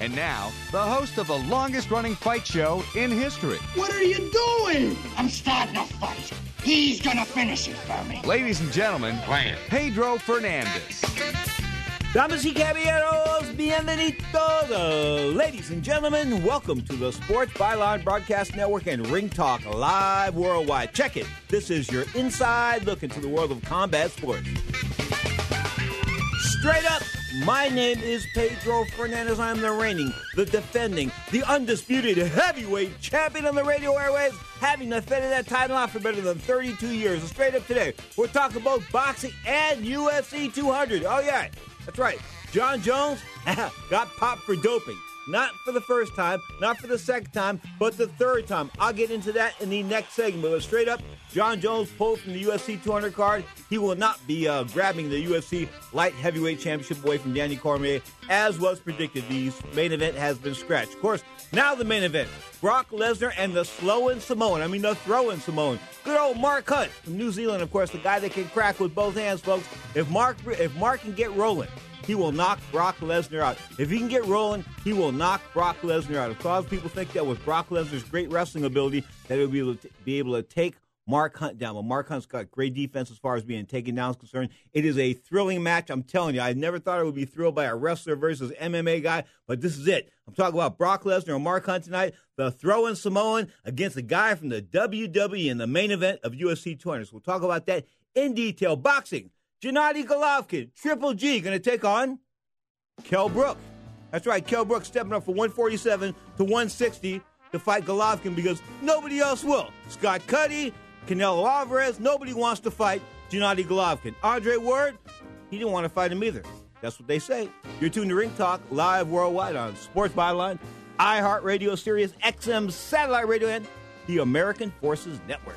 And now, the host of the longest running fight show in history. What are you doing? I'm starting a fight. He's gonna finish it for me. Ladies and gentlemen, Plan. Pedro Fernandez. Damas y caballeros, bienvenidos. Ladies and gentlemen, welcome to the Sports Byline Broadcast Network and Ring Talk live worldwide. Check it. This is your inside look into the world of combat sports. Straight up, my name is Pedro Fernandez. I'm the reigning, the defending, the undisputed heavyweight champion on the radio airwaves, having defended that title for better than 32 years. And straight up today, we're talking about boxing and UFC 200. Oh, yeah, that's right. Jon Jones got popped for doping. Not for the first time, not for the second time, but the third time. I'll get into that in the next segment. But straight up, Jon Jones pulled from the UFC 200 card. He will not be uh, grabbing the UFC light heavyweight championship away from Danny Cormier, as was predicted. The main event has been scratched. Of course, now the main event: Brock Lesnar and the slow and Samoan. I mean, the throw-in Samoan. Good old Mark Hunt from New Zealand, of course, the guy that can crack with both hands, folks. If Mark, if Mark can get rolling he will knock Brock Lesnar out. If he can get rolling, he will knock Brock Lesnar out. If a lot of people think that with Brock Lesnar's great wrestling ability, that he'll be able to, be able to take Mark Hunt down. Well, Mark Hunt's got great defense as far as being taken down is concerned. It is a thrilling match. I'm telling you, I never thought I would be thrilled by a wrestler versus MMA guy, but this is it. I'm talking about Brock Lesnar and Mark Hunt tonight, the throw-in Samoan against a guy from the WWE in the main event of UFC 200. So we'll talk about that in detail. Boxing. Gennady Golovkin, Triple G, going to take on Kell Brook. That's right, Kell Brook stepping up from 147 to 160 to fight Golovkin because nobody else will. Scott Cuddy, Canelo Alvarez, nobody wants to fight Gennady Golovkin. Andre Ward, he didn't want to fight him either. That's what they say. You're tuned to Ring Talk live worldwide on Sports Byline, iHeartRadio, Sirius XM Satellite Radio, and the American Forces Network.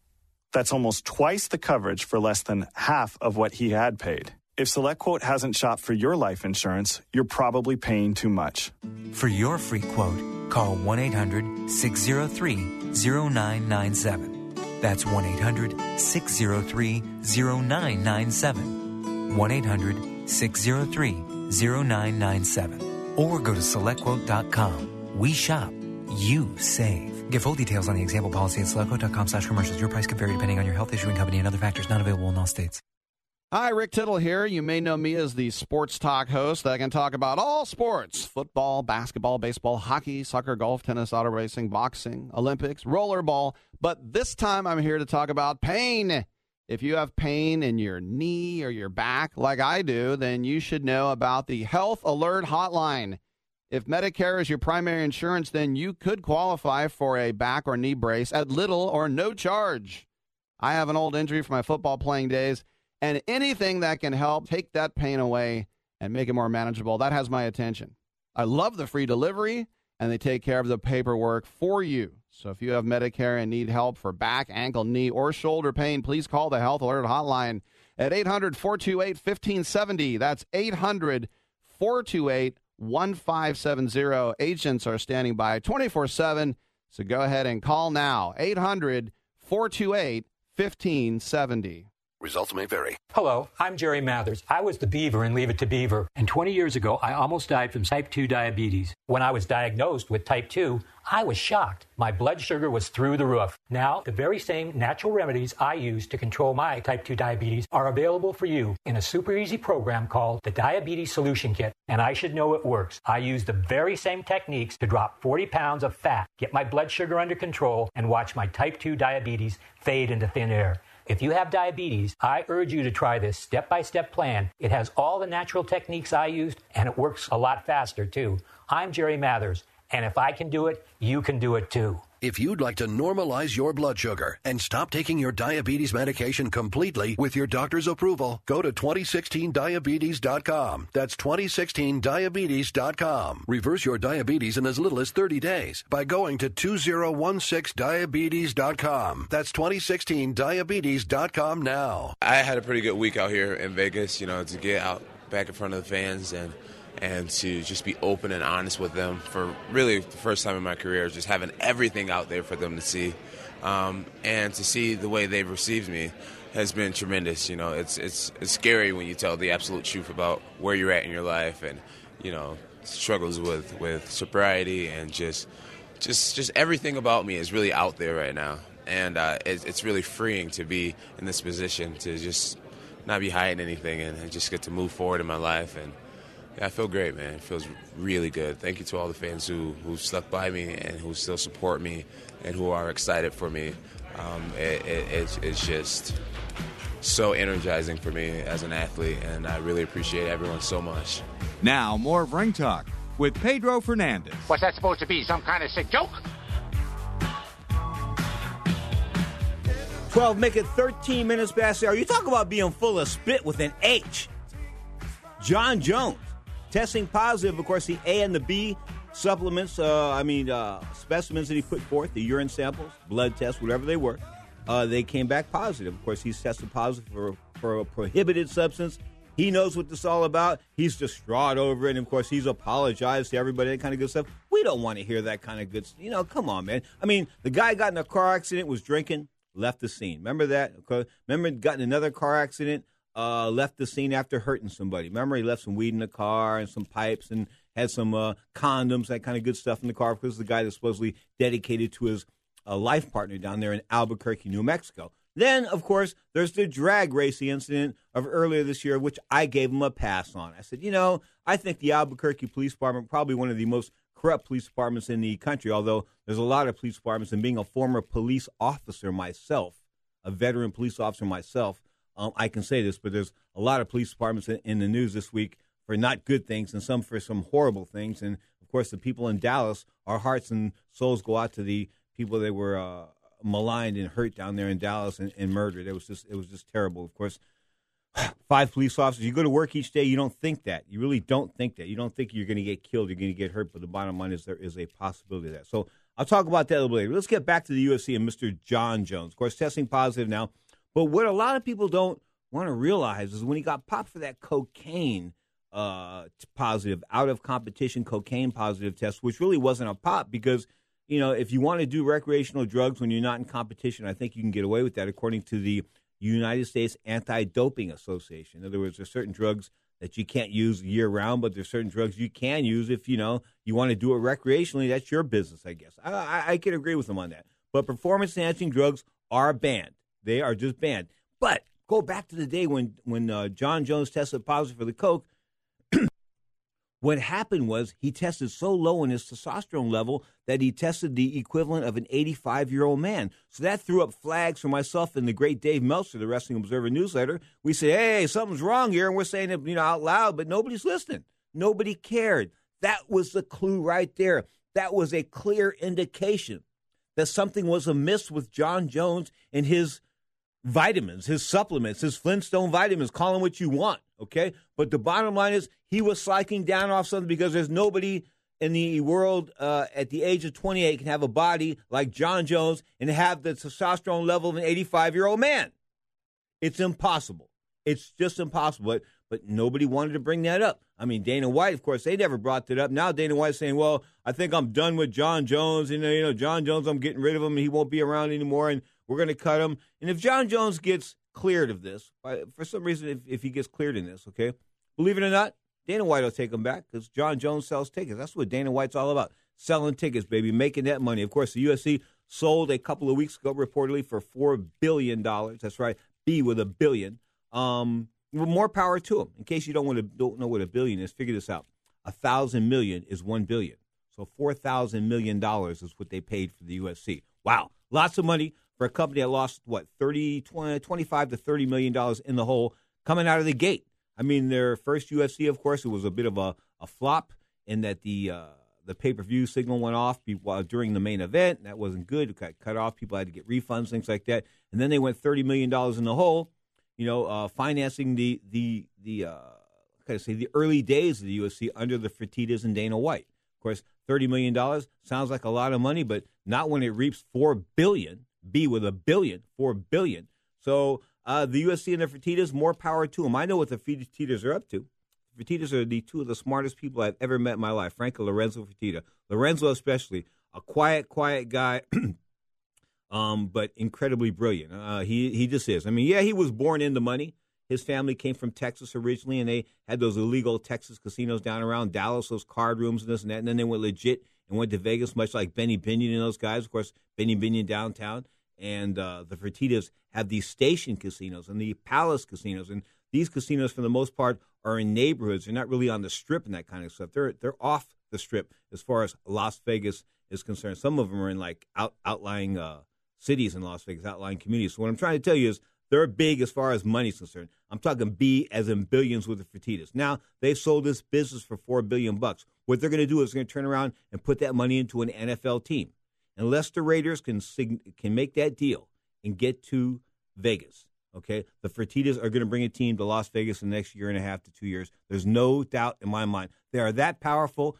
That's almost twice the coverage for less than half of what he had paid. If SelectQuote hasn't shopped for your life insurance, you're probably paying too much. For your free quote, call 1 800 603 0997. That's 1 800 603 0997. 1 800 603 0997. Or go to selectquote.com. We shop, you save. Get full details on the example policy at selectquote.com slash commercials. Your price could vary depending on your health issuing company and other factors not available in all states. Hi, Rick Tittle here. You may know me as the sports talk host that can talk about all sports football, basketball, baseball, hockey, soccer, golf, tennis, auto racing, boxing, Olympics, rollerball. But this time I'm here to talk about pain. If you have pain in your knee or your back, like I do, then you should know about the Health Alert Hotline. If Medicare is your primary insurance, then you could qualify for a back or knee brace at little or no charge. I have an old injury from my football playing days, and anything that can help take that pain away and make it more manageable, that has my attention. I love the free delivery, and they take care of the paperwork for you. So if you have Medicare and need help for back, ankle, knee, or shoulder pain, please call the Health Alert Hotline at 800 428 1570. That's 800 428 1570. Agents are standing by 24 7. So go ahead and call now 800 428 1570. Results may vary. Hello, I'm Jerry Mathers. I was the beaver in Leave It to Beaver, and 20 years ago, I almost died from type 2 diabetes. When I was diagnosed with type 2, I was shocked. My blood sugar was through the roof. Now, the very same natural remedies I use to control my type 2 diabetes are available for you in a super easy program called the Diabetes Solution Kit, and I should know it works. I use the very same techniques to drop 40 pounds of fat, get my blood sugar under control, and watch my type 2 diabetes fade into thin air. If you have diabetes, I urge you to try this step by step plan. It has all the natural techniques I used, and it works a lot faster, too. I'm Jerry Mathers, and if I can do it, you can do it too. If you'd like to normalize your blood sugar and stop taking your diabetes medication completely with your doctor's approval, go to 2016diabetes.com. That's 2016diabetes.com. Reverse your diabetes in as little as 30 days by going to 2016diabetes.com. That's 2016diabetes.com now. I had a pretty good week out here in Vegas, you know, to get out back in front of the fans and and to just be open and honest with them for really the first time in my career, just having everything out there for them to see, um, and to see the way they've received me has been tremendous. You know, it's it's it's scary when you tell the absolute truth about where you're at in your life and you know struggles with with sobriety and just just just everything about me is really out there right now, and uh, it's, it's really freeing to be in this position to just not be hiding anything and, and just get to move forward in my life and yeah, I feel great, man. It feels really good. Thank you to all the fans who who stuck by me and who still support me and who are excited for me. Um, it, it, it's, it's just so energizing for me as an athlete, and I really appreciate everyone so much. Now, more of Ring Talk with Pedro Fernandez. What's that supposed to be? Some kind of sick joke? 12, make it 13 minutes past the hour. You talk about being full of spit with an H. Jon Jones testing positive. Of course, the A and the B supplements, uh, I mean, uh, specimens that he put forth, the urine samples, blood tests, whatever they were, uh, they came back positive. Of course, he's tested positive for, for a prohibited substance. He knows what this is all about. He's distraught over it. And of course, he's apologized to everybody, that kind of good stuff. We don't want to hear that kind of good stuff. You know, come on, man. I mean, the guy got in a car accident, was drinking, left the scene. Remember that? Remember, got in another car accident, uh, left the scene after hurting somebody. Remember, he left some weed in the car and some pipes and had some uh, condoms, that kind of good stuff in the car because the guy that's supposedly dedicated to his uh, life partner down there in Albuquerque, New Mexico. Then, of course, there's the drag racing incident of earlier this year, which I gave him a pass on. I said, you know, I think the Albuquerque Police Department probably one of the most corrupt police departments in the country. Although there's a lot of police departments, and being a former police officer myself, a veteran police officer myself, um, I can say this, but there's a lot of police departments in, in, the news this week for not good things and some for some horrible things. And of course, the people in Dallas, our hearts and souls go out to the people that were uh, maligned and hurt down there in Dallas and, and murdered. It was just it was just terrible. Of course, five police officers. You go to work each day. You don't think that. You really don't think that. You don't think you're going to get killed. You're going to get hurt. But the bottom line is there is a possibility of that. So I'll talk about that a little later. Let's get back to the UFC and Mr. Jon Jones. Of course, testing positive now. But what a lot of people don't want to realize is when he got popped for that cocaine uh, positive, out of competition cocaine positive test, which really wasn't a pop because, you know, if you want to do recreational drugs when you're not in competition, I think you can get away with that according to the United States Anti Doping Association. In other words, there's certain drugs that you can't use year round, but there's certain drugs you can use if, you know, you want to do it recreationally. That's your business, I guess. I, I, I can agree with them on that. But performance enhancing drugs are banned. They are just banned. But go back to the day when when uh, Jon Jones tested positive for the coke. what happened was he tested so low in his testosterone level that he tested the equivalent of an 85 year old man. So that threw up flags for myself and the great Dave Meltzer, the Wrestling Observer newsletter. We said, "Hey, something's wrong here," and we're saying it, you know, out loud, but nobody's listening. Nobody cared. That was the clue right there. That was a clear indication that something was amiss with Jon Jones and his vitamins, his supplements, his Flintstone vitamins, call them what you want, okay? But the bottom line is he was sliking down off something because there's nobody in the world uh, at the age of 28 can have a body like Jon Jones and have the testosterone level of an 85 year old man. It's impossible. It's just impossible. But, but nobody wanted to bring that up. I mean, Dana White, of course, they never brought that up. Now Dana White's saying, well, I think I'm done with Jon Jones. And, you know, Jon Jones, I'm getting rid of him. And he won't be around anymore. And we're going to cut him. And if Jon Jones gets cleared of this. For some reason, if, if he gets cleared in this, okay, believe it or not, Dana White will take him back because Jon Jones sells tickets. That's what Dana White's all about. Selling tickets, baby, making that money. Of course, the UFC sold a couple of weeks ago, reportedly, for $4 billion. That's right, B with a billion. Um, more power to them. In case you don't want to don't know what a billion is, figure this out. A thousand million is one billion. So four thousand million dollars is what they paid for the UFC. Wow, lots of money for a company that lost what 30, 20, 25 to thirty million dollars in the hole coming out of the gate. I mean, their first UFC, of course, it was a bit of a, a flop in that the uh, the pay per view signal went off during the main event. That wasn't good. It got cut off. People had to get refunds, things like that. And then they went thirty million dollars in the hole. You know, uh, financing the the the uh, of say the early days of the UFC under the Fertittas and Dana White. Of course, thirty million dollars sounds like a lot of money, but not when it reaps four billion. B with a billion, four billion. So uh, the UFC and the Fertittas, more power to them. I know what the Fertittas are up to. Fertittas are the two of the smartest people I've ever met in my life. Franco Lorenzo Fertitta, Lorenzo especially, a quiet, quiet guy, um, but incredibly brilliant. Uh, he he just is. I mean, yeah, he was born into money. His family came from Texas originally, and they had those illegal Texas casinos down around Dallas, those card rooms and this and that. And then they went legit and went to Vegas, much like Benny Binion and those guys. Of course, Benny Binion downtown, and uh, the Fertittas have these station casinos and the Palace casinos, and these casinos, for the most part, are in neighborhoods. They're not really on the strip and that kind of stuff. They're they're off the strip as far as Las Vegas is concerned. Some of them are in like out, outlying uh, cities in Las Vegas, outlying communities. So what I'm trying to tell you is they're big as far as money's concerned. I'm talking B as in billions with the Fertittas. Now they've sold this business for four billion bucks. What they're going to do is going to turn around and put that money into an NFL team. Unless the Raiders can can make that deal and get to Vegas, Okay, the Fertittas are going to bring a team to Las Vegas in the next year and a half to two years. There's no doubt in my mind. They are that powerful.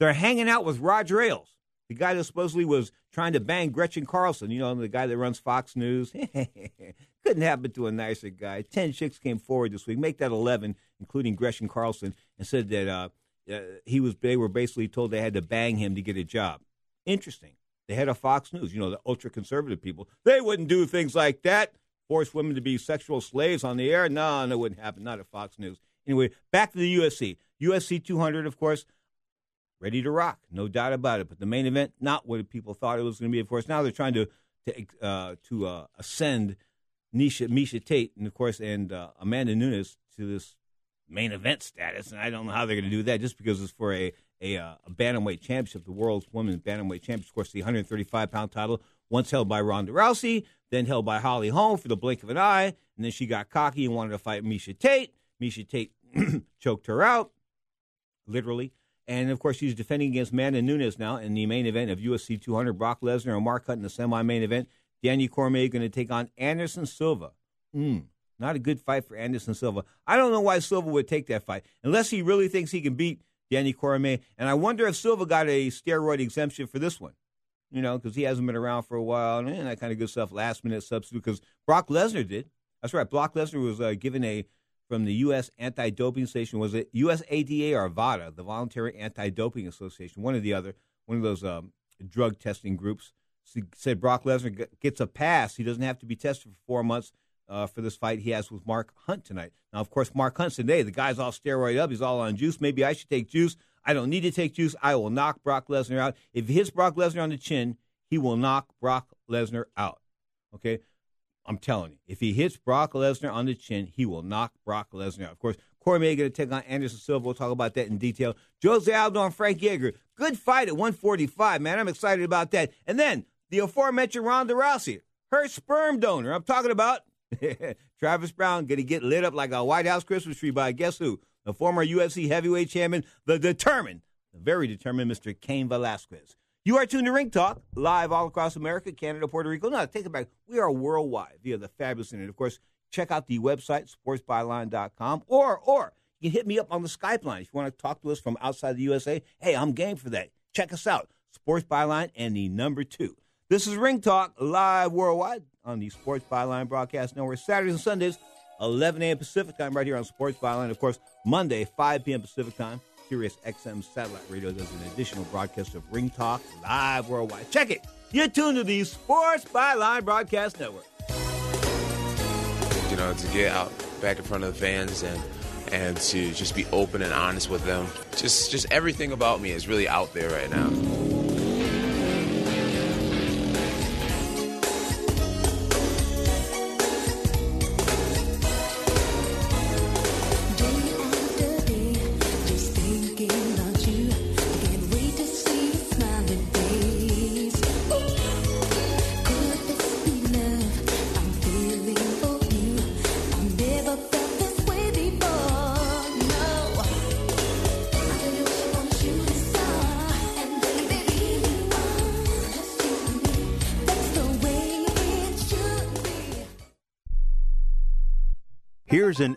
They're hanging out with Roger Ailes, the guy that supposedly was trying to bang Gretchen Carlson. You know, the guy that runs Fox News. Couldn't happen to a nicer guy. Ten chicks came forward this week, make that eleven, including Gretchen Carlson, and said that uh, uh, he was. They were basically told they had to bang him to get a job. Interesting. The head of Fox News, you know, the ultra conservative people, they wouldn't do things like that force women to be sexual slaves on the air? No, that wouldn't happen. Not at Fox News. Anyway, back to the UFC. UFC 200, of course, ready to rock, no doubt about it. But the main event, not what people thought it was going to be. Of course, now they're trying to to uh, to uh, ascend Nisha, Miesha Tate and of course and uh, Amanda Nunes to this main event status. And I don't know how they're going to do that, just because it's for a a, uh, a bantamweight championship, the world's women's bantamweight championship. Of course, the 135 pound title once held by Ronda Rousey, then held by Holly Holm for the blink of an eye, and then she got cocky and wanted to fight Miesha Tate. Miesha Tate choked her out, literally. And of course, she's defending against Amanda Nunes now in the main event of UFC 200. Brock Lesnar and Mark Hunt in the semi-main event. Danny Cormier going to take on Anderson Silva. Mm, not a good fight for Anderson Silva. I don't know why Silva would take that fight unless he really thinks he can beat Danny Cormier. And I wonder if Silva got a steroid exemption for this one you know, because he hasn't been around for a while, and that kind of good stuff. Last minute substitute because Brock Lesnar did. That's right. Brock Lesnar was uh, given a from the U.S. Anti-Doping Station. Was it USADA or VADA, the Voluntary Anti-Doping Association, one or the other, one of those um, drug testing groups? said Brock Lesnar gets a pass. He doesn't have to be tested for four months uh, for this fight he has with Mark Hunt tonight. Now, of course, Mark Hunt said, "Hey, the guy's all steroid up. He's all on juice. Maybe I should take juice." I don't need to take juice. I will knock Brock Lesnar out. If he hits Brock Lesnar on the chin, he will knock Brock Lesnar out. Okay? I'm telling you, if he hits Brock Lesnar on the chin, he will knock Brock Lesnar out. Of course, Cormier going to take on Anderson Silva. We'll talk about that in detail. Jose Aldo and Frankie Edgar. Good fight at 145, man. I'm excited about that. And then the aforementioned Ronda Rousey, her sperm donor. I'm talking about Travis Browne going to get lit up like a White House Christmas tree by guess who? the former UFC heavyweight champion, the determined, the very determined Mr. Cain Velasquez. You are tuned to Ring Talk, live all across America, Canada, Puerto Rico. No, take it back. We are worldwide via the fabulous internet. Of course, check out the website, sportsbyline.com, or, or you can hit me up on the Skype line if you want to talk to us from outside the USA. Hey, I'm game for that. Check us out, Sports Byline and the number two. This is Ring Talk, live worldwide on the Sports Byline Broadcast Network, Saturdays and Sundays, 11 a.m. Pacific time, right here on Sports Byline. Of course, Monday, 5 p.m. Pacific time. Sirius XM satellite radio does an additional broadcast of Ring Talk live worldwide. Check it. You're tuned to the Sports Byline Broadcast Network. You know, to get out back in front of the fans and and to just be open and honest with them. Just just everything about me is really out there right now. Here's an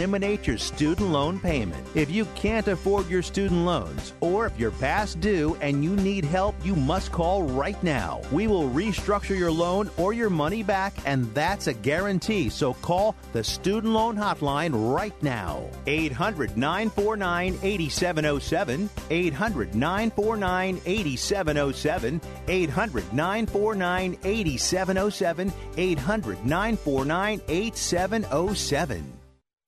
your student loan payment. If you can't afford your student loans, or if you're past due and you need help, you must call right now. We will restructure your loan or your money back, and that's a guarantee. So call the Student Loan Hotline right now. 800 949 8707. 800 949 8707. 800 949 8707. 800 949 8707.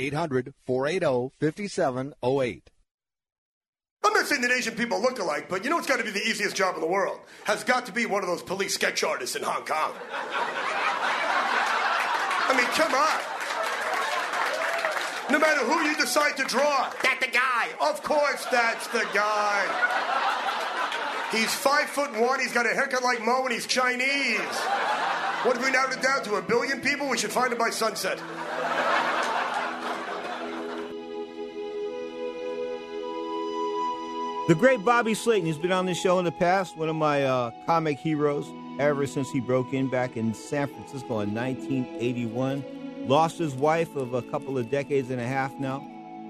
800 480 5708. I'm not saying that Asian people look alike, but you know it's got to be the easiest job in the world? Has got to be one of those police sketch artists in Hong Kong. I mean, come on. No matter who you decide to draw, that's the guy. Of course, that's the guy. He's five foot one. He's got a haircut like Mo, and he's Chinese. What if we narrowed it down to a billion people? We should find him by sunset. The great Bobby Slayton, he's been on this show in the past, one of my uh, comic heroes ever since he broke in back in San Francisco in 1981. Lost his wife of a couple of decades and a half now.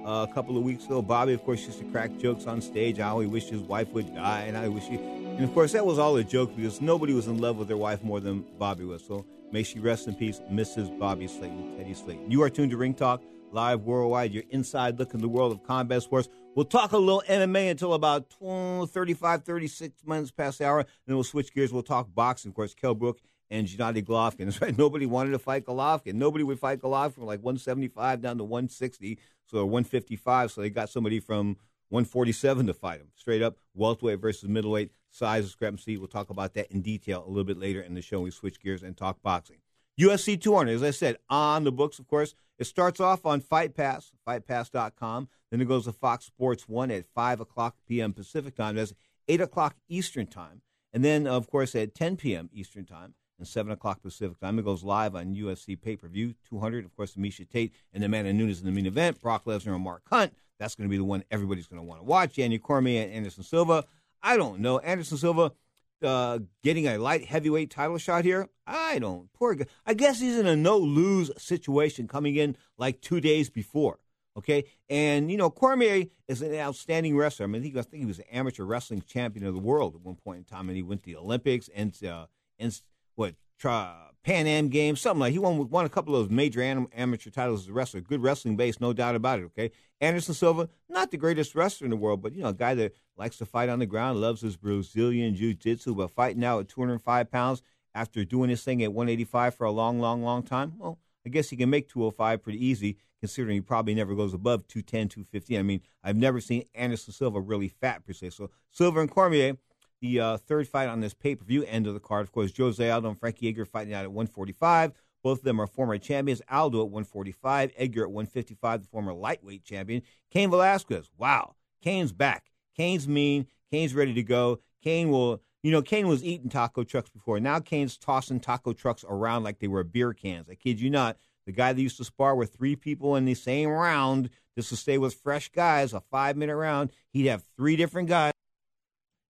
Uh, a couple of weeks ago, Bobby, of course, used to crack jokes on stage how he wished his wife would die, and he wish he. And of course, that was all a joke because nobody was in love with their wife more than Bobby was. So may she rest in peace, Mrs. Bobby Slayton, Teddy Slayton. You are tuned to Ring Talk live worldwide. Your inside look in the world of combat sports. We'll talk a little MMA until about 12, 35, 36 minutes past the hour. Then we'll switch gears. We'll talk boxing. Of course, Kell Brook and Gennady Golovkin. That's right. Nobody wanted to fight Golovkin. Nobody would fight Golovkin from like 175 down to 160, so 155. So they got somebody from 147 to fight him. Straight up, welterweight versus middleweight size discrepancy. We'll talk about that in detail a little bit later in the show. We switch gears and talk boxing. UFC 200, as I said, on the books, of course. It starts off on Fight Pass, fightpass.com. Then it goes to Fox Sports 1 at 5 o'clock p.m. Pacific time. That's 8 o'clock Eastern time. And then, of course, at 10 p.m. Eastern time and 7 o'clock Pacific time, it goes live on UFC pay per view 200. Of course, Miesha Tate and Amanda Nunes in the main event, Brock Lesnar and Mark Hunt. That's going to be the one everybody's going to want to watch. Daniel Cormier and Anderson Silva. I don't know. Anderson Silva uh, getting a light heavyweight title shot here? I don't. Poor guy. I guess he's in a no lose situation coming in like two days before. Okay, and you know Cormier is an outstanding wrestler. I mean, he, I think he was an amateur wrestling champion of the world at one point in time, and he went to the Olympics and uh, and what Pan Am Games, something like. He won won a couple of major amateur titles as a wrestler. Good wrestling base, no doubt about it. Okay, Anderson Silva, not the greatest wrestler in the world, but you know, a guy that likes to fight on the ground, loves his Brazilian jiu-jitsu, but fighting now at 205 pounds after doing this thing at 185 for a long, long, long time. Well, I guess he can make 205 pretty easy, considering he probably never goes above 210, 215. I mean, I've never seen Anderson Silva really fat per se. So Silva and Cormier the uh, third fight on this pay per view end of the card. Of course, Jose Aldo and Frankie Edgar fighting out at 145. Both of them are former champions. Aldo at 145, Edgar at 155, the former lightweight champion. Cain Velasquez, wow, Cain's back. Cain's mean. Cain's ready to go. Cain will, you know, Cain was eating taco trucks before. Now Cain's tossing taco trucks around like they were beer cans. I kid you not. The guy that used to spar with three people in the same round just to stay with fresh guys, a five minute round, he'd have three different guys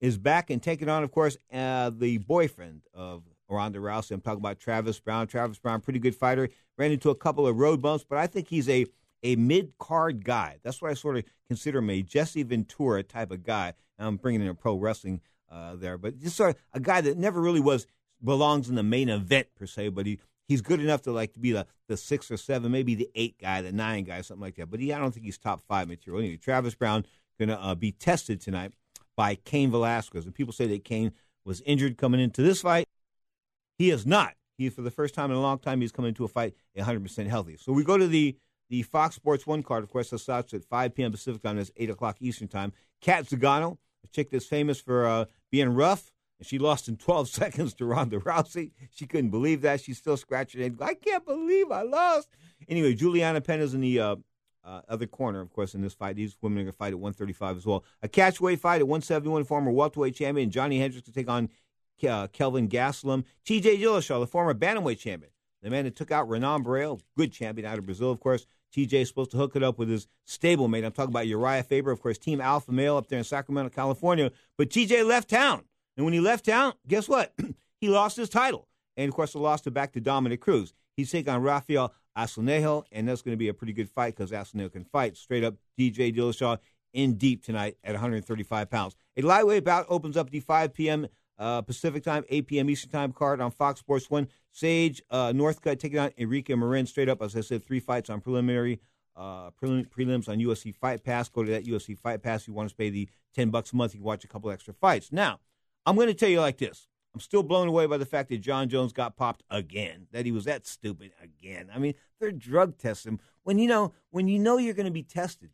is back and taking on, of course, uh, the boyfriend of Ronda Rousey. I'm talking about Travis Browne. Travis Browne, pretty good fighter. Ran into a couple of road bumps, but I think he's a a mid card guy. That's what I sort of consider him a Jesse Ventura type of guy. I'm bringing in a pro wrestling uh, there, but just sort of a guy that never really was belongs in the main event per se, but he. He's good enough to like to be the, the six or seven, maybe the eight guy, the nine guy, something like that. But he, I don't think he's top five material. Anyway, Travis Browne going to uh, be tested tonight by Cain Velasquez. And people say that Cain was injured coming into this fight. He is not. He, for the first time in a long time, he's coming into a fight 100% healthy. So we go to the the Fox Sports 1 card, of course, that starts at 5 p.m. Pacific time. That's 8 o'clock Eastern time. Cat Zingano, a chick that's famous for uh, being rough, and she lost in 12 seconds to Ronda Rousey. She couldn't believe that. She's still scratching her head. I can't believe I lost. Anyway, Julianna Peña's in the uh, uh, other corner, of course, in this fight. These women are going to fight at 135 as well. A catchweight fight at 171, former welterweight champion Johnny Hendricks to take on uh, Kelvin Gastelum. TJ Dillashaw, the former bantamweight champion. The man that took out Renan Barão, good champion out of Brazil, of course. TJ is supposed to hook it up with his stablemate. I'm talking about Urijah Faber, of course, Team Alpha Male up there in Sacramento, California. But TJ left town. And when he left town, guess what? he lost his title. And, of course, he lost it back to Dominick Cruz. He's taking on Raphael Assunção, and that's going to be a pretty good fight because Assunção can fight. Straight up, TJ Dillashaw in deep tonight at 135 pounds. A lightweight bout opens up the 5 p.m. Uh, Pacific time, 8 p.m. Eastern time card on Fox Sports 1. Sage uh, Northcutt taking on Enrique Marin. Straight up, as I said, three fights on preliminary uh, prelim- prelims on UFC Fight Pass. Go to that UFC Fight Pass. If you want to pay the 10 bucks a month, you can watch a couple extra fights. Now, I'm going to tell you like this. I'm still blown away by the fact that Jon Jones got popped again. That he was that stupid again. I mean, they're drug testing. When you know when you know you're going to be tested,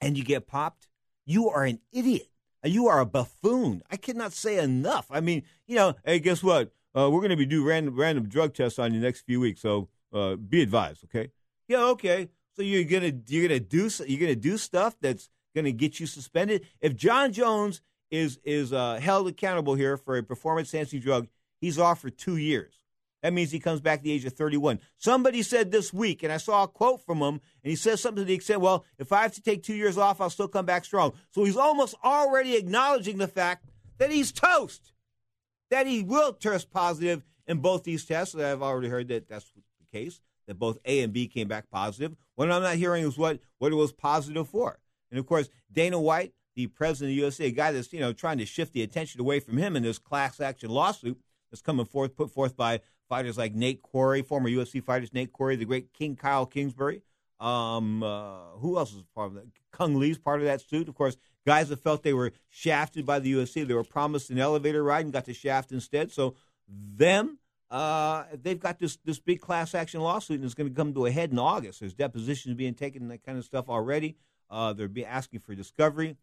and you get popped, you are an idiot. You are a buffoon. I cannot say enough. I mean, you know, hey, guess what? Uh, we're going to be do random random drug tests on you next few weeks. So uh, be advised, okay? Yeah, okay. So you're gonna you're gonna do you're gonna do stuff that's gonna get you suspended. If Jon Jones is is uh, held accountable here for a performance enhancing drug, he's off for two years. That means he comes back at the age of 31. Somebody said this week, and I saw a quote from him, and he says something to the extent, well, if I have to take two years off, I'll still come back strong. So he's almost already acknowledging the fact that he's toast, that he will test positive in both these tests. I've already heard that that's the case, that both A and B came back positive. What I'm not hearing is what, what it was positive for. And of course, Dana White, the president of the USA, a guy that's you know trying to shift the attention away from him in this class action lawsuit that's coming forth, put forth by fighters like Nate Quarry, former UFC fighters Nate Quarry, the great King Kyle Kingsbury. Um, uh, who else is part of that? Cung Le's part of that suit. Of course, guys that felt they were shafted by the UFC, they were promised an elevator ride and got the shaft instead. So them, uh, they've got this this big class action lawsuit, and it's going to come to a head in August. There's depositions being taken and that kind of stuff already. Uh, they're be asking for discovery.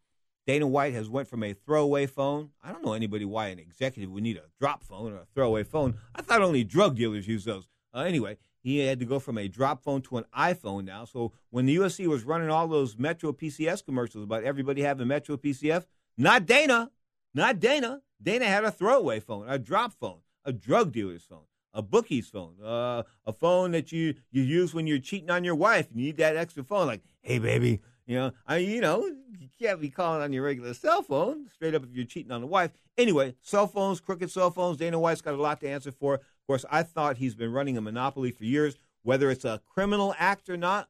Dana White has went from a throwaway phone. I don't know anybody why an executive would need a drop phone or a throwaway phone. I thought only drug dealers use those. Uh, anyway, he had to go from a drop phone to an iPhone now. So when the UFC was running all those Metro PCS commercials about everybody having Metro PCS, not Dana, not Dana. Dana had a throwaway phone, a drop phone, a drug dealer's phone, a bookie's phone, uh, a phone that you you use when you're cheating on your wife. You need that extra phone, like, hey baby, you know, I you know, you can't be calling on your regular cell phone straight up if you're cheating on the wife. Anyway, cell phones, crooked cell phones. Dana White's got a lot to answer for. Of course, I thought he's been running a monopoly for years. Whether it's a criminal act or not,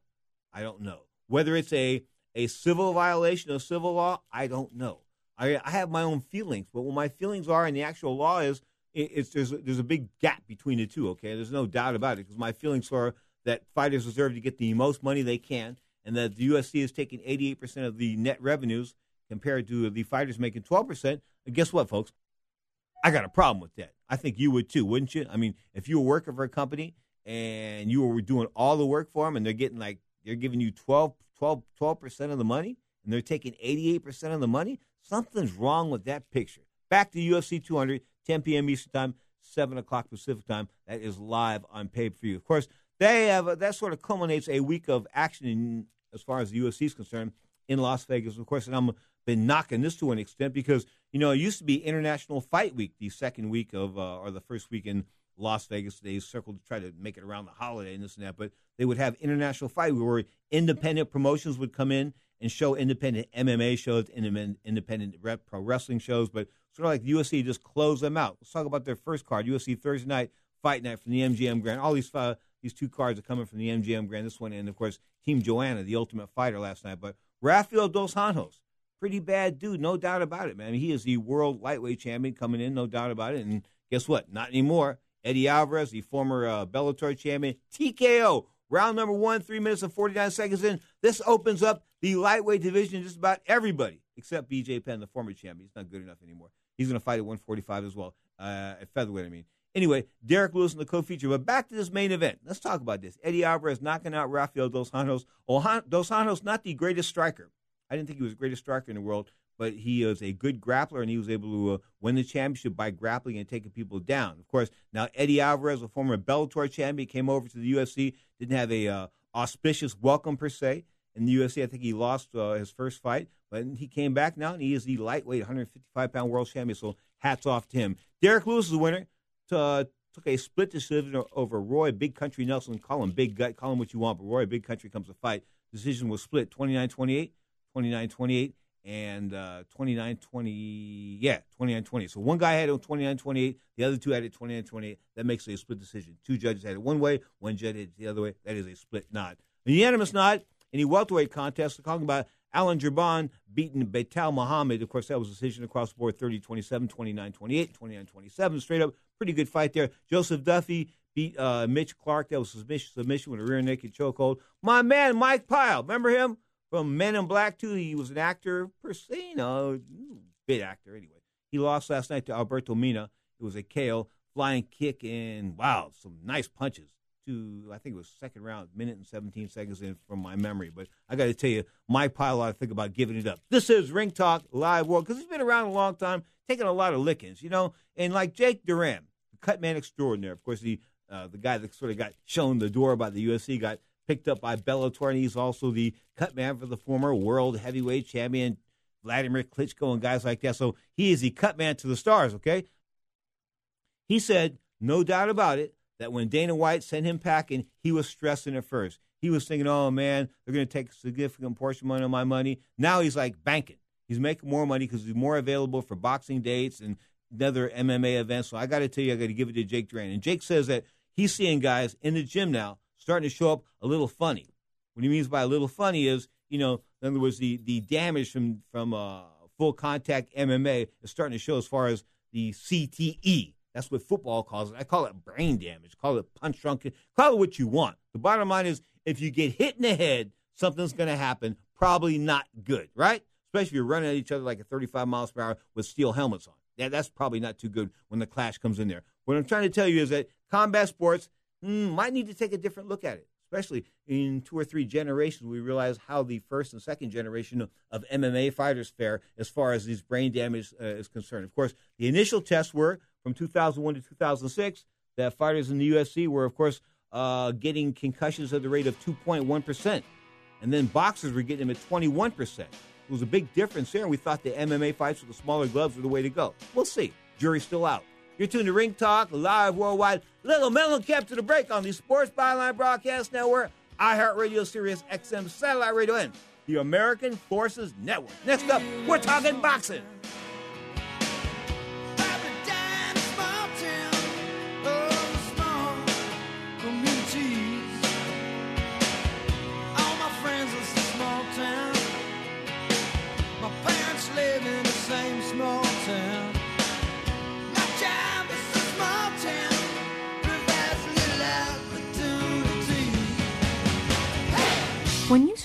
I don't know. Whether it's a a civil violation of civil law, I don't know. I, I have my own feelings, but what my feelings are and the actual law is, it, it's there's there's a big gap between the two. Okay, there's no doubt about it because my feelings are that fighters deserve to get the most money they can and that the UFC is taking 88% of the net revenues compared to the fighters making 12%, and guess what, folks? I got a problem with that. I think you would too, wouldn't you? I mean, if you were working for a company and you were doing all the work for them and they're getting like, they're giving you 12, 12, 12% of the money and they're taking 88% of the money, something's wrong with that picture. Back to UFC 200, 10 p.m. Eastern Time, 7 o'clock Pacific Time. That is live on pay per view. Of course, they have that sort of culminates a week of action in, as far as the UFC is concerned in Las Vegas, of course. And I'm been knocking this to an extent because you know it used to be International Fight Week, the second week of uh, or the first week in Las Vegas. They circled to try to make it around the holiday and this and that, but they would have International Fight Week where independent promotions would come in and show independent MMA shows, independent pro wrestling shows, but sort of like UFC just close them out. Let's talk about their first card, UFC Thursday night fight night from the MGM Grand. All these uh, these two cards are coming from the MGM Grand. This one, and of course, Team Joanna, the Ultimate Fighter, last night. But Rafael dos Anjos, pretty bad dude, no doubt about it, man. He is the world lightweight champion coming in, no doubt about it. And guess what? Not anymore. Eddie Alvarez, the former uh, Bellator champion, TKO. Round number one, three minutes and 49 seconds in. This opens up the lightweight division just about everybody except BJ Penn, the former champion. He's not good enough anymore. He's going to fight at 145 as well, uh, at featherweight, I mean. Anyway, Derrick Lewis in the co-feature. But back to this main event. Let's talk about this. Eddie Alvarez knocking out Rafael Dos Anjos. Dos Anjos, not the greatest striker. I didn't think he was the greatest striker in the world, but he is a good grappler, and he was able to uh, win the championship by grappling and taking people down. Of course, now Eddie Alvarez, a former Bellator champion, came over to the UFC. Didn't have a uh, auspicious welcome per se in the UFC. I think he lost uh, his first fight, but he came back now, and he is the lightweight 155 pound world champion. So hats off to him. Derrick Lewis is the winner uh, took a split decision over Roy Big Country Nelson. Call him Big Gut, call him what you want, but Roy Big Country comes to fight. Decision was split 29 28, 29 28, and uh, 29 20. Yeah, 29 20. So one guy had it 29 28, the other two had it 29 28. That makes it a split decision. Two judges had it one way, one judge had it the other way. That is a split nod. A unanimous nod in the welterweight contest. We're talking about Alan Jouban beaten Belal Muhammad. Of course, that was a decision across the board 30 27, 29 28, 29 27. Straight up Pretty good fight there. Joseph Duffy beat uh, Mitch Clark. That was submission, submission with a rear naked chokehold. My man, Mike Pyle. Remember him from Men in Black 2? He was an actor, per se, you know, bit actor anyway. He lost last night to Alberto Mina. It was a KO, flying kick, and wow, some nice punches. To I think it was second round, minute and 17 seconds in from my memory. But I got to tell you, Mike Pyle I think about giving it up. This is Ring Talk Live World because he's been around a long time, taking a lot of lickings, you know. And like Jake Duran, cut man extraordinaire. Of course, the uh, the guy that sort of got shown the door by the UFC got picked up by Bellator, and he's also the cut man for the former world heavyweight champion Vladimir Klitschko and guys like that. So he is the cut man to the stars. Okay, he said no doubt about it that when Dana White sent him packing, he was stressing at first. He was thinking, "Oh man, they're going to take a significant portion of my money." Now he's like banking. He's making more money because he's more available for boxing dates and another MMA event. So I got to tell you, I got to give it to Jake Duran. And Jake says that he's seeing guys in the gym now starting to show up a little funny. What he means by a little funny is, you know, in other words, the, the damage from from uh, full contact MMA is starting to show as far as the CTE. That's what football calls it. I call it brain damage. Call it punch drunk. Call it what you want. The bottom line is, if you get hit in the head, something's going to happen. probably not good, right? Especially if you're running at each other like a 35 miles per hour with steel helmets on. Yeah, that's probably not too good when the clash comes in there. What I'm trying to tell you is that combat sports mm, might need to take a different look at it, especially in two or three generations. We realize how the first and second generation of, MMA fighters fare as far as these brain damage uh, is concerned. Of course, the initial tests were from 2001 to 2006 that fighters in the UFC were, of course, uh, getting concussions at the rate of 2.1%. And then boxers were getting them at 21%. It was a big difference there, and we thought the MMA fights with the smaller gloves were the way to go. We'll see. Jury's still out. You're tuned to Ring Talk, live worldwide. Little Mellencamp to the break on the Sports Byline Broadcast Network, iHeartRadio, Sirius XM, Satellite Radio, and the American Forces Network. Next up, we're talking boxing.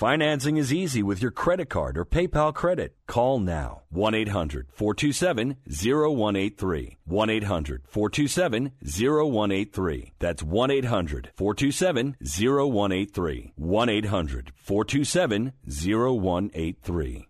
Financing is easy with your credit card or PayPal credit. Call now 1 800 427 0183. 1 800 427 0183. That's 1 800 427 0183. 1 800 427 0183.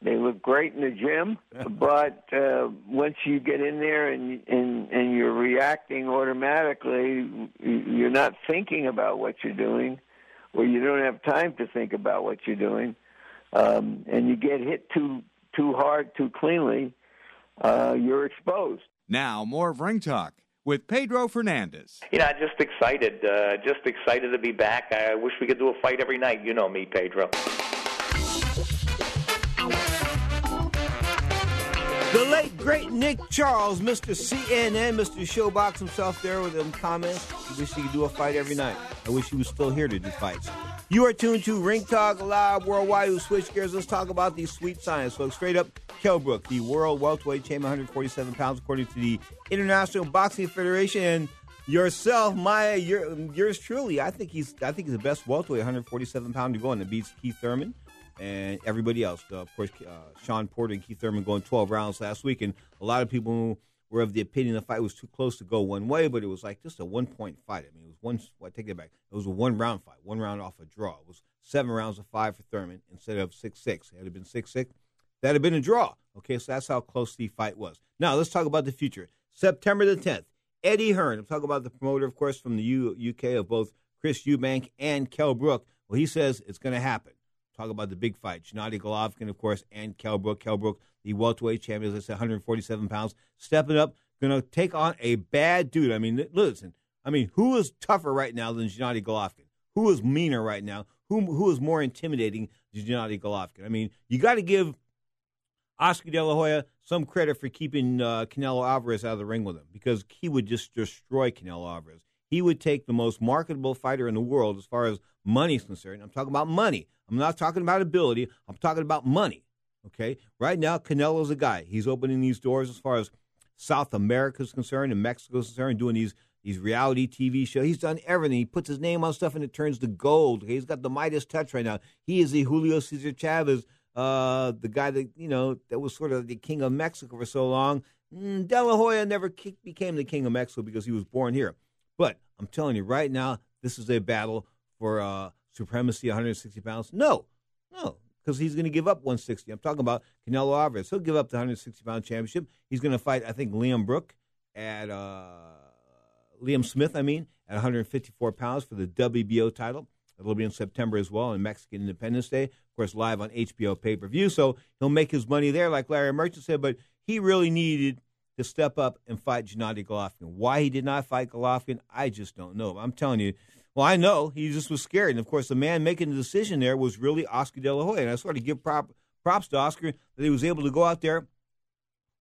they look great in the gym, but uh, once you get in there and and and you're reacting automatically, you're not thinking about what you're doing, or you don't have time to think about what you're doing, um, and you get hit too too hard, too cleanly, uh, you're exposed. Now more of Ring Talk with Pedro Fernandez. You know, I'm just excited, uh, just excited to be back. I wish we could do a fight every night. You know me, Pedro. Late, great Nick Charles, Mr. CNN, Mr. Showbox himself there with them comments. He wish he could do a fight every night. I wish he was still here to do fights. You are tuned to Ring Talk Live Worldwide. Who switch gears? Let's talk about the sweet science. folks. straight up, Kell Brook, the world welterweight champion, 147 pounds, according to the International Boxing Federation, and yourself, Maya, yours truly. I think he's, I think he's the best welterweight, 147 pound. pounder going that beats Keith Thurman and everybody else. Uh, of course, uh, Shawn Porter and Keith Thurman going 12 rounds last week, and a lot of people were of the opinion the fight was too close to go one way, but it was like just a one point fight. I mean, it was one. Well, I take that back. It was a one round fight, one round off a draw. It was seven rounds of five for Thurman instead of six six. Had it been six six, that'd have been a draw. Okay, so that's how close the fight was. Now let's talk about the future. September the 10th, Eddie Hearn. I'm talking about the promoter, of course, from the U- UK of both Chris Eubank and Kell Brook. Well, he says it's going to happen. Talk about the big fight. Gennady Golovkin, of course, and Kell Brook. Kell Brook, the welterweight champion, as I said, 147 pounds, stepping up, going to take on a bad dude. I mean, listen, I mean, who is tougher right now than Gennady Golovkin? Who is meaner right now? Who who is more intimidating than Gennady Golovkin? I mean, you got to give Oscar De La Hoya some credit for keeping uh, Canelo Alvarez out of the ring with him because he would just destroy Canelo Alvarez. He would take the most marketable fighter in the world as far as money is concerned. I'm talking about money. I'm not talking about ability. I'm talking about money. Okay. Right now, Canelo's a guy. He's opening these doors as far as South America is concerned and Mexico is concerned, doing these these reality TV shows. He's done everything. He puts his name on stuff and it turns to gold. Okay? He's got the Midas touch right now. He is the Julio Cesar Chavez, uh, the guy that you know that was sort of the king of Mexico for so long. Mm, De La Hoya never became the king of Mexico because he was born here. But I'm telling you right now, this is a battle for uh, supremacy 160 pounds? No, no, because he's going to give up 160. I'm talking about Canelo Alvarez. He'll give up the 160 pound championship. He's going to fight, I think, Liam Brook at uh, Liam Smith, I mean, at 154 pounds for the WBO title. It'll be in September as well on Mexican Independence Day. Of course, live on HBO pay per view. So he'll make his money there, like Larry Merchant said, but he really needed to step up and fight Gennady Golovkin. Why he did not fight Golovkin, I just don't know. I'm telling you, well, I know he just was scared, and of course, the man making the decision there was really Oscar De La Hoya, and I sort of give prop, props to Oscar that he was able to go out there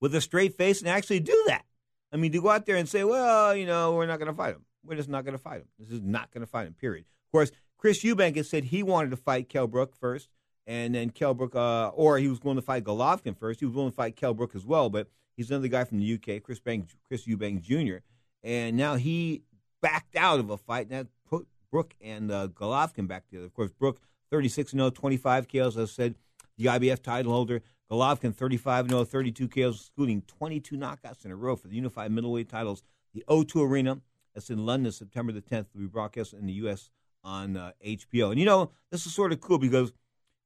with a straight face and actually do that. I mean, to go out there and say, "Well, you know, we're not going to fight him. We're just not going to fight him. This is not going to fight him." Period. Of course, Chris Eubank has said he wanted to fight Kell Brook first, and then Kell Brook, uh, or he was going to fight Golovkin first. He was going to fight Kell Brook as well, but he's another guy from the UK, Chris Bank, Chris Eubank Jr., and now he backed out of a fight, that put Brook and uh, Golovkin back together. Of course, Brook 36 0, 25 KOs, as I said, the IBF title holder. Golovkin 35 0, 32 KOs, including 22 knockouts in a row for the unified middleweight titles. The O2 Arena, that's in London, September the 10th, will be broadcast in the U.S. on uh, HBO. And you know, this is sort of cool because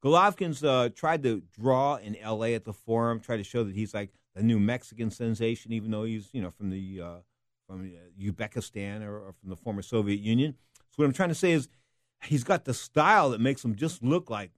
Golovkin's uh, tried to draw in L.A. at the Forum, try to show that he's like the new Mexican sensation, even though he's you know from the uh, from uh, Uzbekistan or, or, from the former Soviet Union. So what I'm trying to say is he's got the style that makes him just look like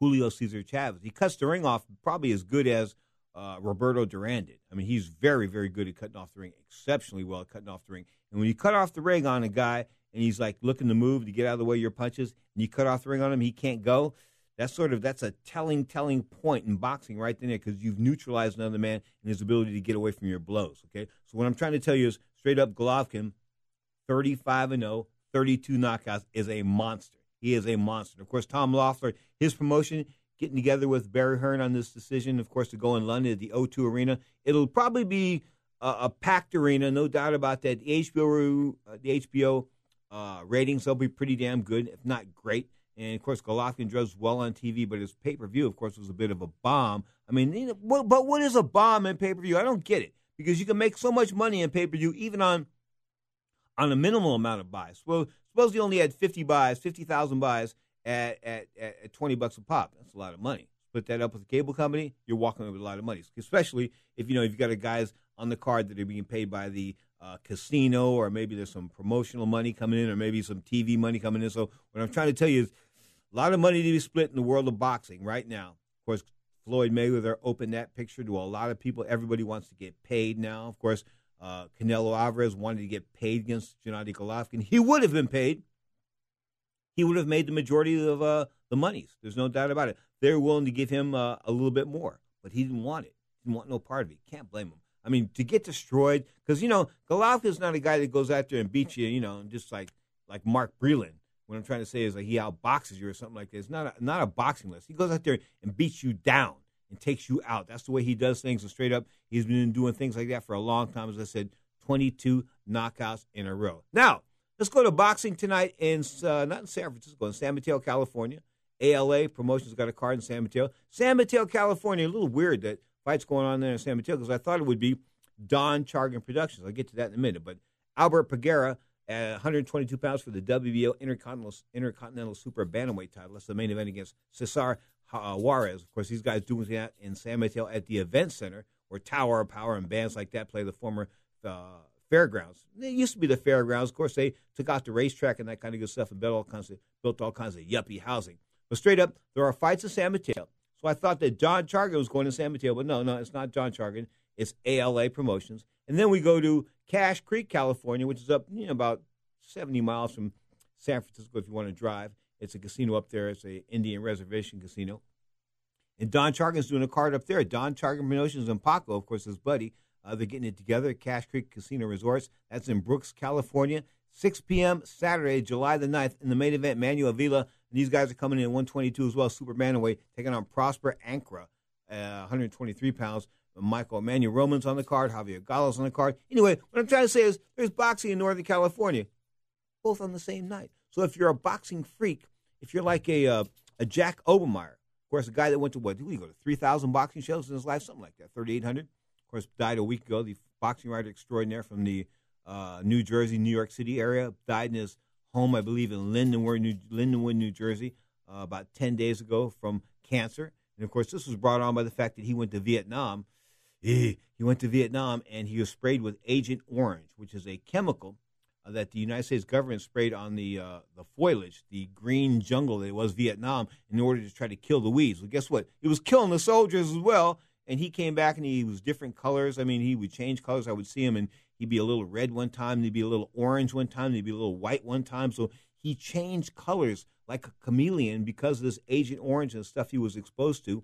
Julio Cesar Chavez. He cuts the ring off probably as good as uh, Roberto Duran did. I mean, he's very, very good at cutting off the ring, exceptionally well at cutting off the ring. And when you cut off the ring on a guy and he's like looking to move to get out of the way of your punches, and you cut off the ring on him, he can't go. That's sort of that's a telling, telling point in boxing right there because you've neutralized another man and his ability to get away from your blows. Okay, so what I'm trying to tell you is straight up, Golovkin, 35 and 0, 32 knockouts, is a monster. He is a monster. Of course, Tom Loeffler, his promotion, getting together with Barry Hearn on this decision, of course, to go in London at the O2 Arena. It'll probably be a, a packed arena, no doubt about that. The HBO, uh, the HBO uh, ratings, they'll be pretty damn good, if not great. And of course, Golovkin does well on TV, but his pay per view, of course, was a bit of a bomb. I mean, but what is a bomb in pay per view? I don't get it because you can make so much money in pay per view even on on a minimal amount of buys. Well, suppose you only had fifty buys, fifty thousand buys at, at, at twenty bucks a pop. That's a lot of money. Split that up with a cable company, you're walking away with a lot of money. Especially if you know if you got a guys on the card that are being paid by the uh, casino, or maybe there's some promotional money coming in, or maybe some TV money coming in. So what I'm trying to tell you is a lot of money to be split in the world of boxing right now. Of course, Floyd Mayweather opened that picture to a lot of people. Everybody wants to get paid now. Of course, uh, Canelo Alvarez wanted to get paid against Gennady Golovkin. He would have been paid. He would have made the majority of uh, the monies. There's no doubt about it. They're willing to give him uh, a little bit more, but he didn't want it. He didn't want no part of it. Can't blame him. I mean, to get destroyed because you know Golovkin's not a guy that goes out there and beats you, you know, just like like Mark Breland. What I'm trying to say is like he outboxes you or something like this. Not a, not a boxing list. He goes out there and beats you down and takes you out. That's the way he does things. And straight up, he's been doing things like that for a long time. As I said, 22 knockouts in a row. Now let's go to boxing tonight in uh, not in San Francisco, in San Mateo, California. ALA Promotions got a card in San Mateo. San Mateo, California. A little weird that fights going on there in San Mateo because I thought it would be Don Chargin Productions. I'll get to that in a minute. But Albert Pagara at 122 pounds for the WBO Intercontinental, Intercontinental Super Bantamweight title. That's the main event against Cesar uh, Juarez. Of course, these guys doing that in San Mateo at the Event Center, where Tower of Power and bands like that play the former uh, fairgrounds. It used to be the fairgrounds. Of course, they took out the racetrack and that kind of good stuff and built all kinds of built all kinds of yuppie housing. But straight up, there are fights in San Mateo. So I thought that John Chargin was going to San Mateo, but no, no, it's not John Chargin. It's ALA Promotions. And then we go to Cache Creek, California, which is up you know, about 70 miles from San Francisco if you want to drive. It's a casino up there. It's a Indian reservation casino. And Don Chargin's doing a card up there. Don Chargin Promotions and Paco, of course, his buddy. Uh, they're getting it together at Cache Creek Casino Resorts. That's in Brooks, California. 6 p.m. Saturday, July the 9th. In the main event, Manuel Avila. And These guys are coming in at 122 as well. Super Bantamweight taking on Prosper Ankrah, uh, 123 pounds. Michael Emmanuel Roman's on the card. Javier Gallo's on the card. Anyway, what I'm trying to say is there's boxing in Northern California, both on the same night. So if you're a boxing freak, if you're like a uh, a Jack Obermayer, of course, a guy that went to what? Did he go to 3,000 boxing shows in his life? Something like that, 3,800. Of course, died a week ago. The boxing writer extraordinaire from the uh, New Jersey, New York City area, died in his home, I believe, in Lindenwood, New, Lindenwood, New Jersey, uh, about 10 days ago from cancer. And of course, this was brought on by the fact that he went to Vietnam. He went to Vietnam and he was sprayed with Agent Orange, which is a chemical uh, that the United States government sprayed on the uh, the foliage, the green jungle that was Vietnam, in order to try to kill the weeds. Well, guess what? It was killing the soldiers as well. And he came back and he was different colors. I mean, he would change colors. I would see him and he'd be a little red one time, he'd be a little orange one time, he'd be a little white one time. So he changed colors like a chameleon because of this Agent Orange and stuff he was exposed to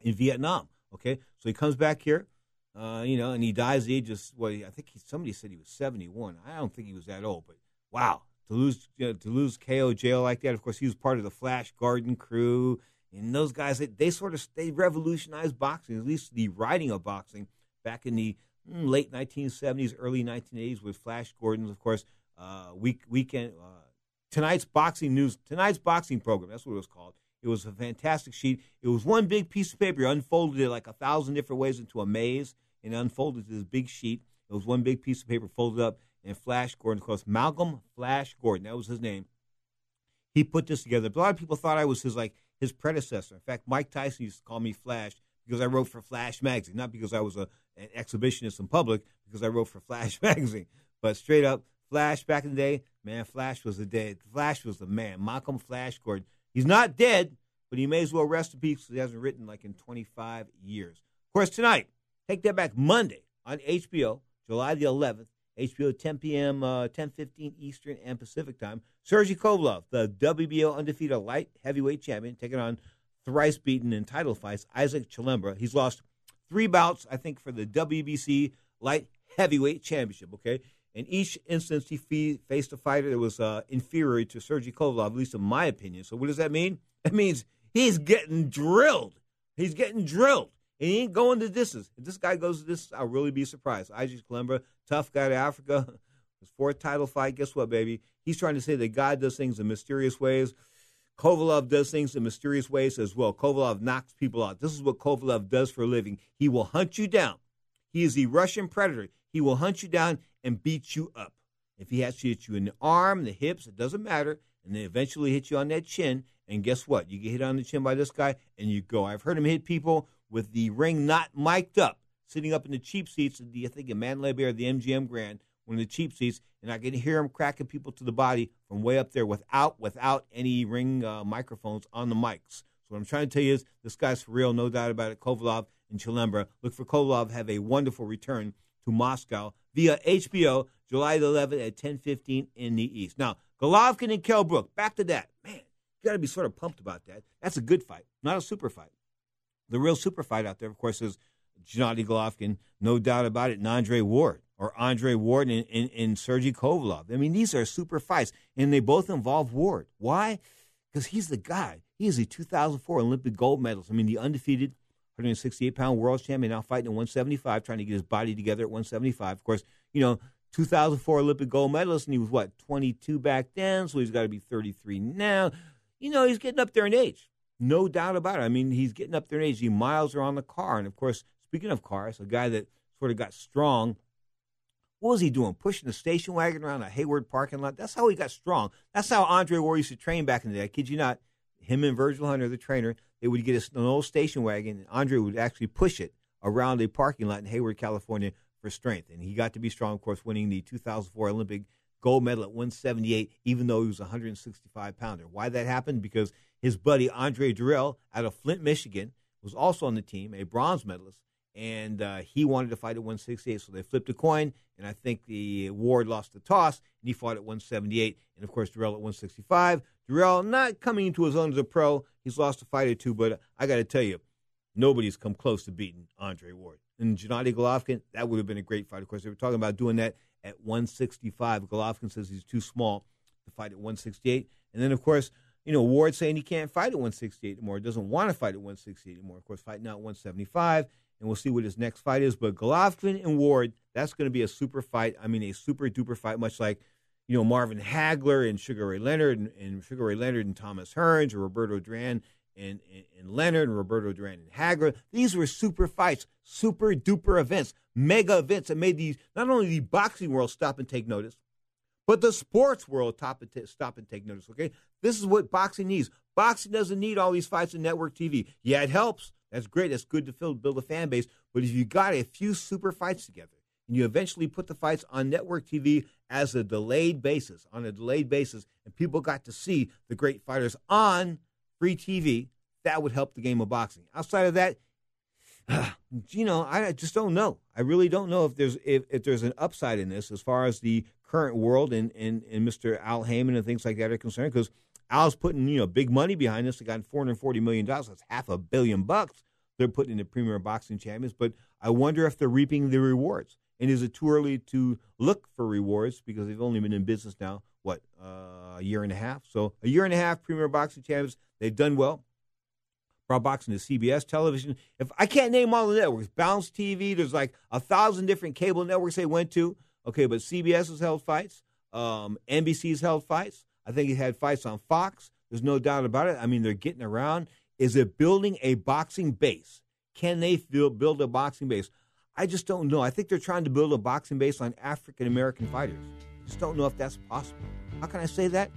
in Vietnam. Okay, so he comes back here, uh, you know, and he dies at the age of well, I think he, somebody said he was seventy one. I don't think he was that old, but wow, to lose you know, to lose KO jail like that. Of course, he was part of the Flash Gordon crew, and those guys they, they sort of they revolutionized boxing, at least the writing of boxing back in the mm, late 1970s, early 1980s with Flash Gordon. Of course, uh, week weekend uh, tonight's boxing news, tonight's boxing program. That's what it was called. It was a fantastic sheet. It was one big piece of paper. You unfolded it like a thousand different ways into a maze and unfolded this big sheet. It was one big piece of paper folded up. And Flash Gordon, of course, Malcolm Flash Gordon, that was his name. He put this together. A lot of people thought I was his like his predecessor. In fact, Mike Tyson used to call me Flash because I wrote for Flash magazine, not because I was a, an exhibitionist in public, because I wrote for Flash magazine. But straight up, Flash back in the day, man, Flash was the day. Flash was the man. Malcolm Flash Gordon. He's not dead, but he may as well rest in peace because he hasn't written like in 25 years. Of course, tonight, take that back Monday on HBO, July the 11th, HBO 10 p.m., uh, 10:15 Eastern and Pacific time. Sergey Kovalev, the WBO undefeated light heavyweight champion, taking on thrice beaten in title fights Isaac Chilemba. He's lost three bouts, I think, for the WBC light heavyweight championship. Okay, in each instance, he fee- faced a fighter that was uh, inferior to Sergey Kovalev, at least in my opinion. So, what does that mean? That means he's getting drilled. He's getting drilled. And he ain't going the distance. If this guy goes to this, I'll really be surprised. Isaac Chilemba, tough guy to Africa, his fourth title fight. Guess what, baby? He's trying to say that God does things in mysterious ways. Kovalev does things in mysterious ways as well. Kovalev knocks people out. This is what Kovalev does for a living. He will hunt you down. He is the Russian predator. He will hunt you down and beat you up. If he has to hit you in the arm, the hips, it doesn't matter. And then eventually hit you on that chin. And guess what? You get hit on the chin by this guy and you go. I've heard him hit people with the ring not mic'd up, sitting up in the cheap seats at the, I think, in Mandalay Bay or the MGM Grand, one of the cheap seats, and I can hear him cracking people to the body from way up there without without any ring uh, microphones on the mics. So what I'm trying to tell you is this guy's for real, no doubt about it. Kovalev and Chilemba. Look for Kovalev have a wonderful return to Moscow via HBO, July the 11th at 10:15 in the East. Now Golovkin and Kell Brook. Back to that, man. You got to be sort of pumped about that. That's a good fight, not a super fight. The real super fight out there, of course, is Gennady Golovkin, no doubt about it, and Andre Ward or Andre Ward and, and, and Sergey Kovalev. I mean, these are super fights, and they both involve Ward. Why? Because he's the guy. He is a 2004 Olympic gold medalist. I mean, the undefeated 168 pound world champion, now fighting at 175, trying to get his body together at 175. Of course, you know, 2004 Olympic gold medalist, and he was what 22 back then, so he's got to be 33 now. You know, he's getting up there in age, no doubt about it. I mean, he's getting up there in age. He miles are on the car, and of course, speaking of cars, a guy that sort of got strong. What was he doing? Pushing the station wagon around a Hayward parking lot. That's how he got strong. That's how Andre Ward used to train back in the day. I kid you not. Him and Virgil Hunter, the trainer, they would get an old station wagon, and Andre would actually push it around a parking lot in Hayward, California, for strength. And he got to be strong, of course, winning the 2004 Olympic gold medal at 178, even though he was a 165 pounder. Why that happened? Because his buddy Andre Dirrell out of Flint, Michigan, was also on the team, a bronze medalist, and uh, he wanted to fight at 168. So they flipped a coin, and I think the Ward lost the toss, and he fought at 178. And of course, Dirrell at 165. Dirrell not coming into his own as a pro. He's lost a fight or two, but I got to tell you, nobody's come close to beating Andre Ward. And Gennady Golovkin, that would have been a great fight. Of course, they were talking about doing that at 165. Golovkin says he's too small to fight at 168. And then, of course, you know, Ward saying he can't fight at 168 anymore. Doesn't want to fight at 168 anymore. Of course, fighting out 175, and we'll see what his next fight is. But Golovkin and Ward, that's going to be a super fight. I mean, a super duper fight, much like you know Marvin Hagler and Sugar Ray Leonard and, and Sugar Ray Leonard and Thomas Hearns or Roberto Duran and, and, and Leonard and Roberto Duran and Hagler. These were super fights, super duper events, mega events that made these not only the boxing world stop and take notice, but the sports world and, t- stop and take notice. Okay, this is what boxing needs. Boxing doesn't need all these fights on network TV. Yeah, it helps. That's great. That's good to build, build a fan base. But if you got a few super fights together, and you eventually put the fights on network TV as a delayed basis, on a delayed basis, and people got to see the great fighters on free TV, that would help the game of boxing. Outside of that, you know, I just don't know. I really don't know if there's if, if there's an upside in this as far as the current world and, and, and Mr. Al Haymon and things like that are concerned. Because Al's putting you know big money behind this. They got four hundred forty million dollars. That's half a billion bucks. They're putting in the premier boxing champions. But I wonder if they're reaping the rewards. And is it too early to look for rewards because they've only been in business now what uh, a year and a half? So a year and a half premier boxing champions. They've done well brought boxing to CBS television. If I can't name all the networks, Bounce TV, there's like a thousand different cable networks they went to. Okay, but CBS has held fights. Um, NBC's held fights. I think it had fights on Fox. There's no doubt about it. I mean, they're getting around. Is it building a boxing base? Can they build, build a boxing base? I just don't know. I think they're trying to build a boxing base on African American fighters. Just don't know if that's possible. How can I say that?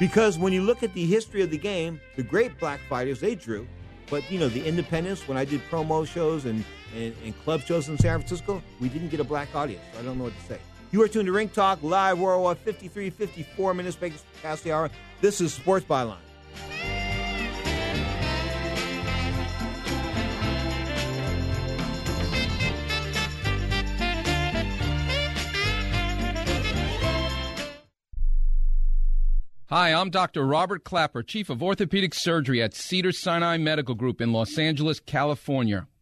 Because when you look at the history of the game, the great black fighters they drew, but you know the independents. When I did promo shows and, and, and club shows in San Francisco, we didn't get a black audience. So I don't know what to say. You are tuned to Ring Talk live. We're 53, 54 minutes past the hour. This is Sports Byline. Hi, I'm Dr. Robert Klapper, Chief of Orthopedic Surgery at Cedar Sinai Medical Group in Los Angeles, California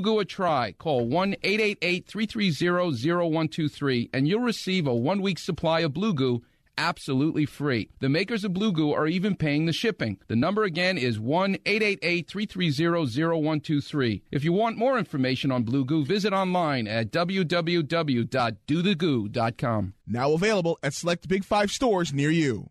Goo a try. Call 1 888 330 0123 and you'll receive a one week supply of Blue Goo absolutely free. The makers of Blue Goo are even paying the shipping. The number again is 1 888 330 0123. If you want more information on Blue Goo, visit online at www.dothegoo.com. Now available at select Big Five stores near you.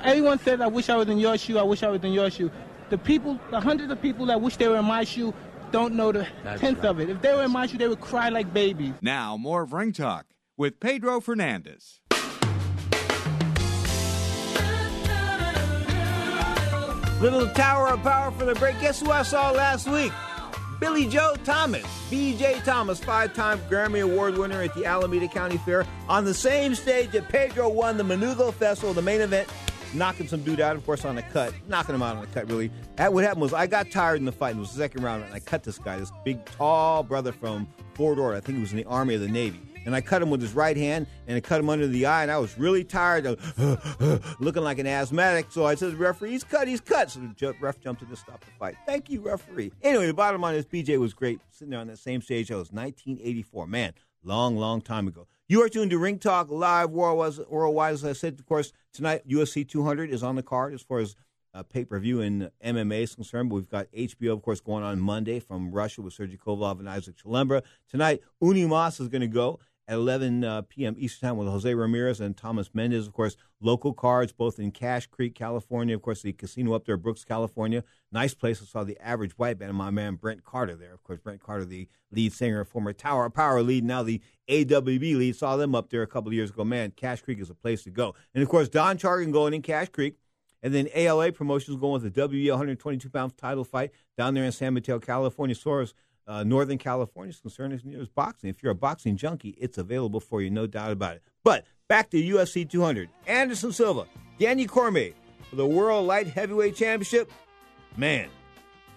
Everyone says, I wish I was in your shoe, I wish I was in your shoe. The people, the hundreds of people that wish they were in my shoe, don't know the That's tenth right. of it. If they were in my shoe, they would cry like babies. Now, more of Ring Talk with Pedro Fernandez. Little Tower of Power for the break. Guess who I saw last week? Billy Joe Thomas. B.J. Thomas, five time Grammy Award winner at the Alameda County Fair, on the same stage that Pedro won the Menudo Festival, the main event, knocking some dude out, of course, on the cut. Knocking him out on the cut, really. That, what happened was I got tired in the fight. It was the second round, and I cut this guy, this big, tall brother from Fort Ord. I think he was in the Army or the Navy. And I cut him with his right hand, and I cut him under the eye, and I was really tired of looking like an asthmatic. So I said, referee, he's cut, he's cut. So the ju- ref jumped in to stop the fight. Thank you, referee. Anyway, the bottom line is BJ was great sitting there on that same stage. That was 1984. Man, long, long time ago. You are tuned to Ring Talk Live worldwide. As I said, of course, tonight UFC 200 is on the card as far as uh, pay per view in MMA is concerned. But we've got HBO, of course, going on Monday from Russia with Sergey Kovalev and Isaac Chilemba. Tonight, Uni Mas is going to go at 11 uh, p.m. Eastern Time with Jose Ramirez and Thomas Mendez. Of course, local cards both in Cache Creek, California. Of course, the casino up there, Brooks, California. Nice place. I saw the average white band and my man Brent Carter there. Of course, Brent Carter, the lead singer, former Tower of Power lead, now the AWB lead. Saw them up there a couple of years ago. Man, Cache Creek is a place to go. And of course, Don Chargin going in Cache Creek. And then ALA Promotions going with the WE 122 pound title fight down there in San Mateo, California. As uh, Northern California is concerned, near as boxing. If you're a boxing junkie, it's available for you, no doubt about it. But back to UFC 200. Anderson Silva, Danny Cormier for the World Light Heavyweight Championship. Man,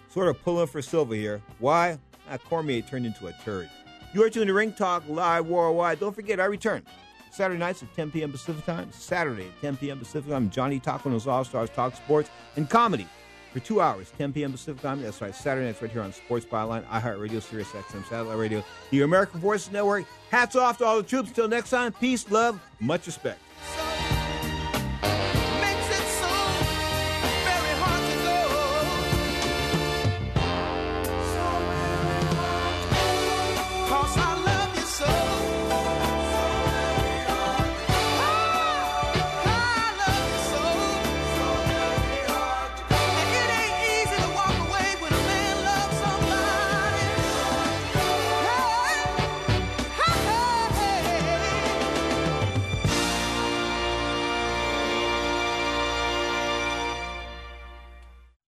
sort of pulling for Silva here. Why? Ah, Cormier turned into a turd. You are tuned to Ring Talk Live Worldwide. Don't forget, I return Saturday nights at 10 p.m. Pacific Time. Saturday at 10 p.m. Pacific Time. Johnny Taco and his All Stars talk sports and comedy for two hours, 10 p.m. Pacific Time. That's right, Saturday nights right here on Sports Byline, iHeartRadio, Sirius XM Satellite Radio, the American Forces Network. Hats off to all the troops. Until next time, peace, love, much respect.